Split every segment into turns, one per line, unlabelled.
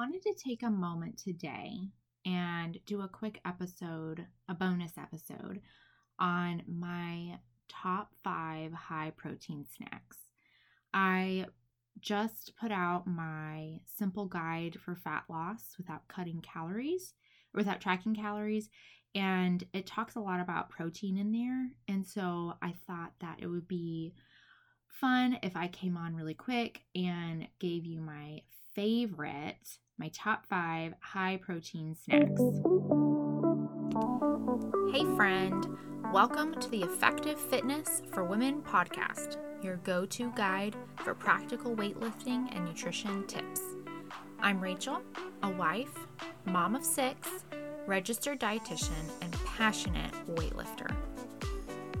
wanted to take a moment today and do a quick episode, a bonus episode on my top five high protein snacks. I just put out my simple guide for fat loss without cutting calories, without tracking calories, and it talks a lot about protein in there. And so I thought that it would be fun if I came on really quick and gave you my favorite, my top five high protein snacks. Hey, friend, welcome to the Effective Fitness for Women podcast, your go to guide for practical weightlifting and nutrition tips. I'm Rachel, a wife, mom of six, registered dietitian, and passionate weightlifter.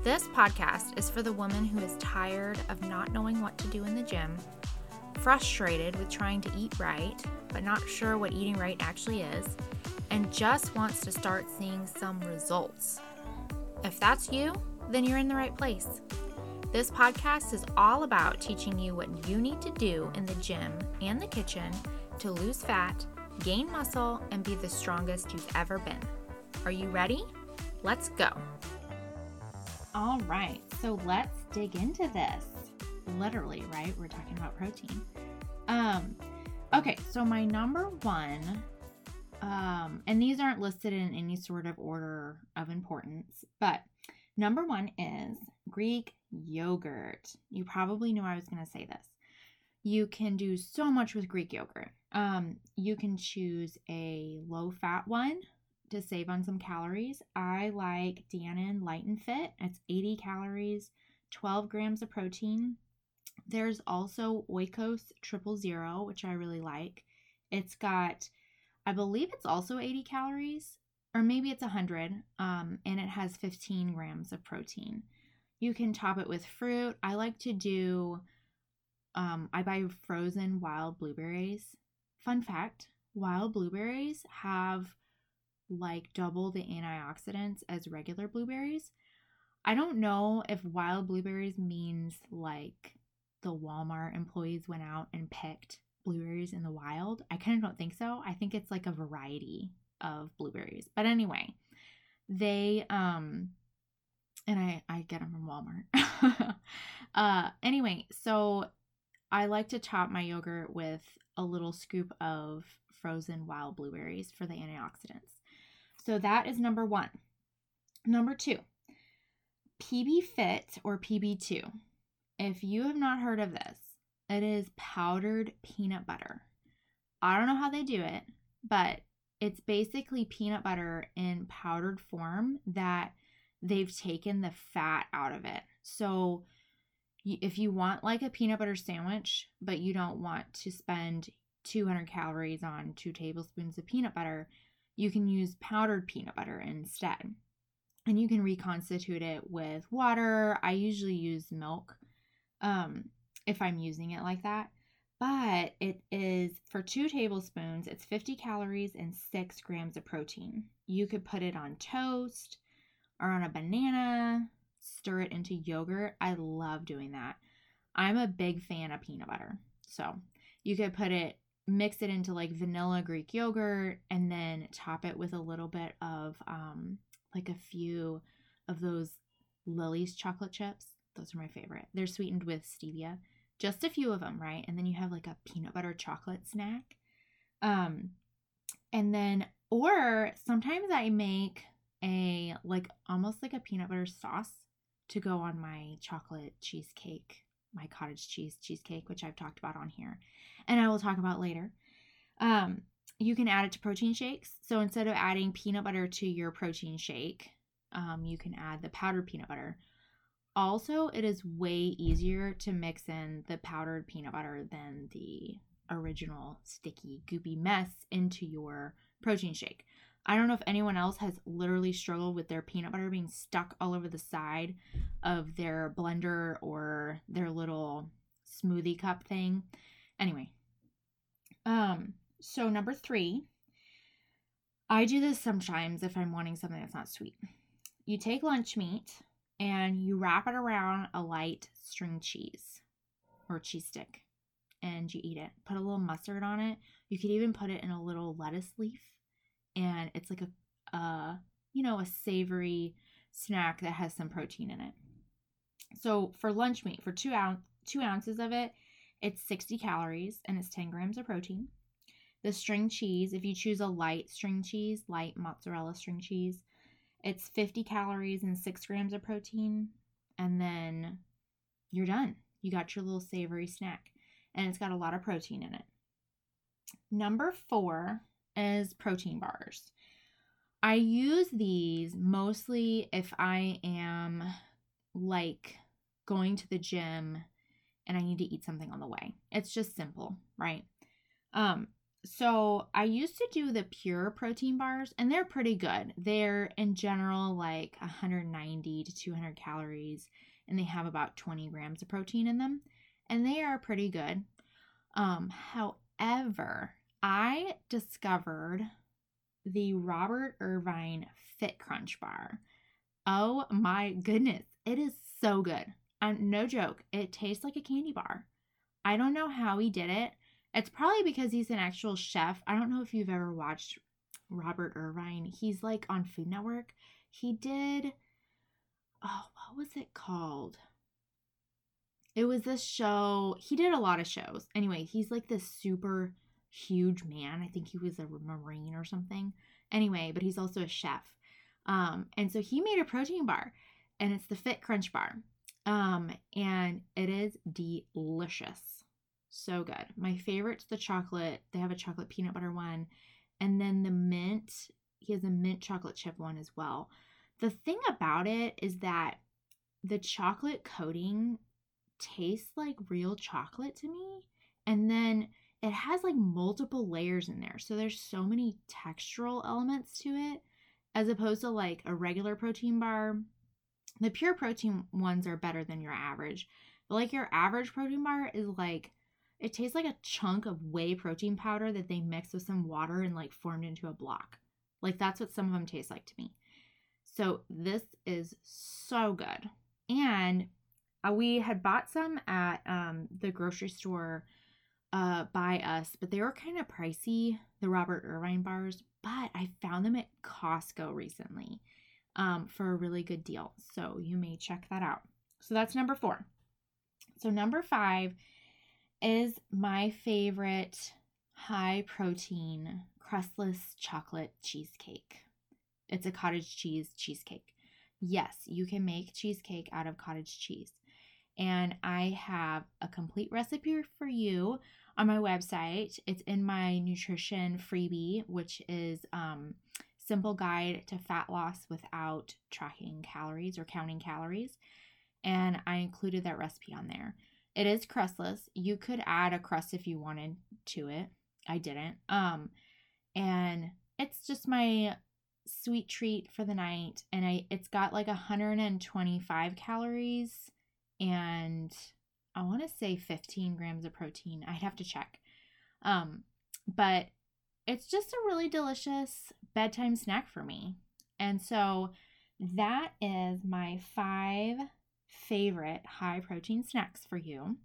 This podcast is for the woman who is tired of not knowing what to do in the gym, frustrated with trying to eat right, but not sure what eating right actually is, and just wants to start seeing some results. If that's you, then you're in the right place. This podcast is all about teaching you what you need to do in the gym and the kitchen to lose fat, gain muscle, and be the strongest you've ever been. Are you ready? Let's go. All right, so let's dig into this. Literally, right? We're talking about protein. Um, okay, so my number one, um, and these aren't listed in any sort of order of importance, but number one is Greek yogurt. You probably knew I was going to say this. You can do so much with Greek yogurt. Um, you can choose a low fat one to save on some calories. I like Dannon Light and Fit. It's 80 calories, 12 grams of protein. There's also Oikos Triple Zero, which I really like. It's got, I believe it's also 80 calories, or maybe it's 100, um, and it has 15 grams of protein. You can top it with fruit. I like to do, um, I buy frozen wild blueberries. Fun fact wild blueberries have like double the antioxidants as regular blueberries. I don't know if wild blueberries means like the Walmart employees went out and picked blueberries in the wild. I kind of don't think so. I think it's like a variety of blueberries. But anyway, they um and I I get them from Walmart. uh anyway, so I like to top my yogurt with a little scoop of frozen wild blueberries for the antioxidants. So that is number one. Number two, PB Fit or PB2. If you have not heard of this, it is powdered peanut butter. I don't know how they do it, but it's basically peanut butter in powdered form that they've taken the fat out of it. So if you want like a peanut butter sandwich, but you don't want to spend 200 calories on two tablespoons of peanut butter, you can use powdered peanut butter instead. And you can reconstitute it with water. I usually use milk um, if I'm using it like that. But it is for two tablespoons, it's 50 calories and six grams of protein. You could put it on toast or on a banana, stir it into yogurt. I love doing that. I'm a big fan of peanut butter. So you could put it mix it into like vanilla Greek yogurt and then top it with a little bit of um like a few of those Lily's chocolate chips. Those are my favorite. They're sweetened with stevia. Just a few of them, right? And then you have like a peanut butter chocolate snack. Um and then or sometimes I make a like almost like a peanut butter sauce to go on my chocolate cheesecake, my cottage cheese cheesecake, which I've talked about on here and I will talk about later. Um, you can add it to protein shakes. So instead of adding peanut butter to your protein shake, um, you can add the powdered peanut butter. Also, it is way easier to mix in the powdered peanut butter than the original sticky, goopy mess into your protein shake. I don't know if anyone else has literally struggled with their peanut butter being stuck all over the side of their blender or their little smoothie cup thing. Anyway, um, so number three, I do this sometimes if I'm wanting something that's not sweet. You take lunch meat and you wrap it around a light string cheese or cheese stick. and you eat it. Put a little mustard on it. You could even put it in a little lettuce leaf, and it's like a, uh, you know, a savory snack that has some protein in it. So for lunch meat, for two ounce two ounces of it, it's 60 calories and it's 10 grams of protein. The string cheese, if you choose a light string cheese, light mozzarella string cheese, it's 50 calories and 6 grams of protein. And then you're done. You got your little savory snack. And it's got a lot of protein in it. Number four is protein bars. I use these mostly if I am like going to the gym and I need to eat something on the way. It's just simple, right? Um, so I used to do the pure protein bars and they're pretty good. They're in general like 190 to 200 calories and they have about 20 grams of protein in them and they are pretty good. Um, however, I discovered the Robert Irvine Fit Crunch bar. Oh my goodness, it is so good. And no joke, it tastes like a candy bar. I don't know how he did it. It's probably because he's an actual chef. I don't know if you've ever watched Robert Irvine. He's like on Food Network. He did, oh, what was it called? It was this show. He did a lot of shows. Anyway, he's like this super huge man. I think he was a Marine or something. Anyway, but he's also a chef. Um, and so he made a protein bar and it's the Fit Crunch bar. Um, and it is delicious. So good. My favorite's the chocolate. They have a chocolate peanut butter one. And then the mint, he has a mint chocolate chip one as well. The thing about it is that the chocolate coating tastes like real chocolate to me. And then it has like multiple layers in there. So there's so many textural elements to it as opposed to like a regular protein bar the pure protein ones are better than your average. But like your average protein bar is like it tastes like a chunk of whey protein powder that they mixed with some water and like formed into a block. Like that's what some of them taste like to me. So this is so good. And uh, we had bought some at um, the grocery store uh, by us, but they were kind of pricey, the Robert Irvine bars. But I found them at Costco recently um, for a really good deal. So you may check that out. So that's number four. So number five is my favorite high protein crustless chocolate cheesecake. It's a cottage cheese cheesecake. Yes, you can make cheesecake out of cottage cheese. And I have a complete recipe for you on my website. It's in my nutrition freebie, which is um, simple guide to fat loss without tracking calories or counting calories. And I included that recipe on there. It is crustless. You could add a crust if you wanted to it. I didn't. Um and it's just my sweet treat for the night and I it's got like 125 calories and I want to say 15 grams of protein. I'd have to check. Um but it's just a really delicious bedtime snack for me. And so that is my five favorite high protein snacks for you.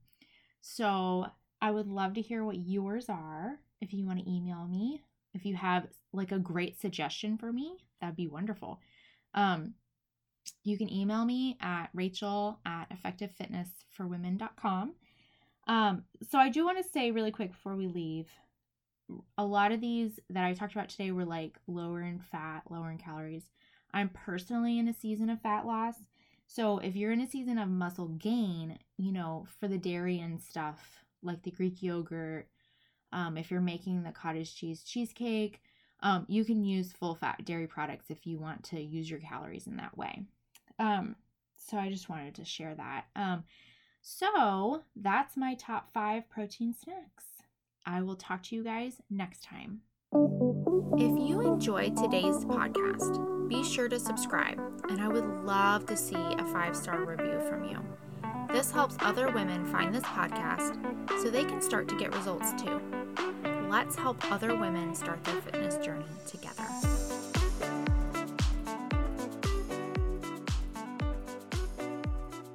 So I would love to hear what yours are. If you want to email me, if you have like a great suggestion for me, that'd be wonderful. Um, you can email me at rachel at effectivefitnessforwomen.com. Um, so I do want to say really quick before we leave a lot of these that I talked about today were like lower in fat, lower in calories. I'm personally in a season of fat loss. So if you're in a season of muscle gain, you know, for the dairy and stuff, like the Greek yogurt, um, if you're making the cottage cheese cheesecake, um, you can use full fat dairy products if you want to use your calories in that way. Um, so I just wanted to share that. Um, so that's my top five protein snacks. I will talk to you guys next time.
If you enjoyed today's podcast, be sure to subscribe, and I would love to see a five star review from you. This helps other women find this podcast so they can start to get results too. Let's help other women start their fitness journey together.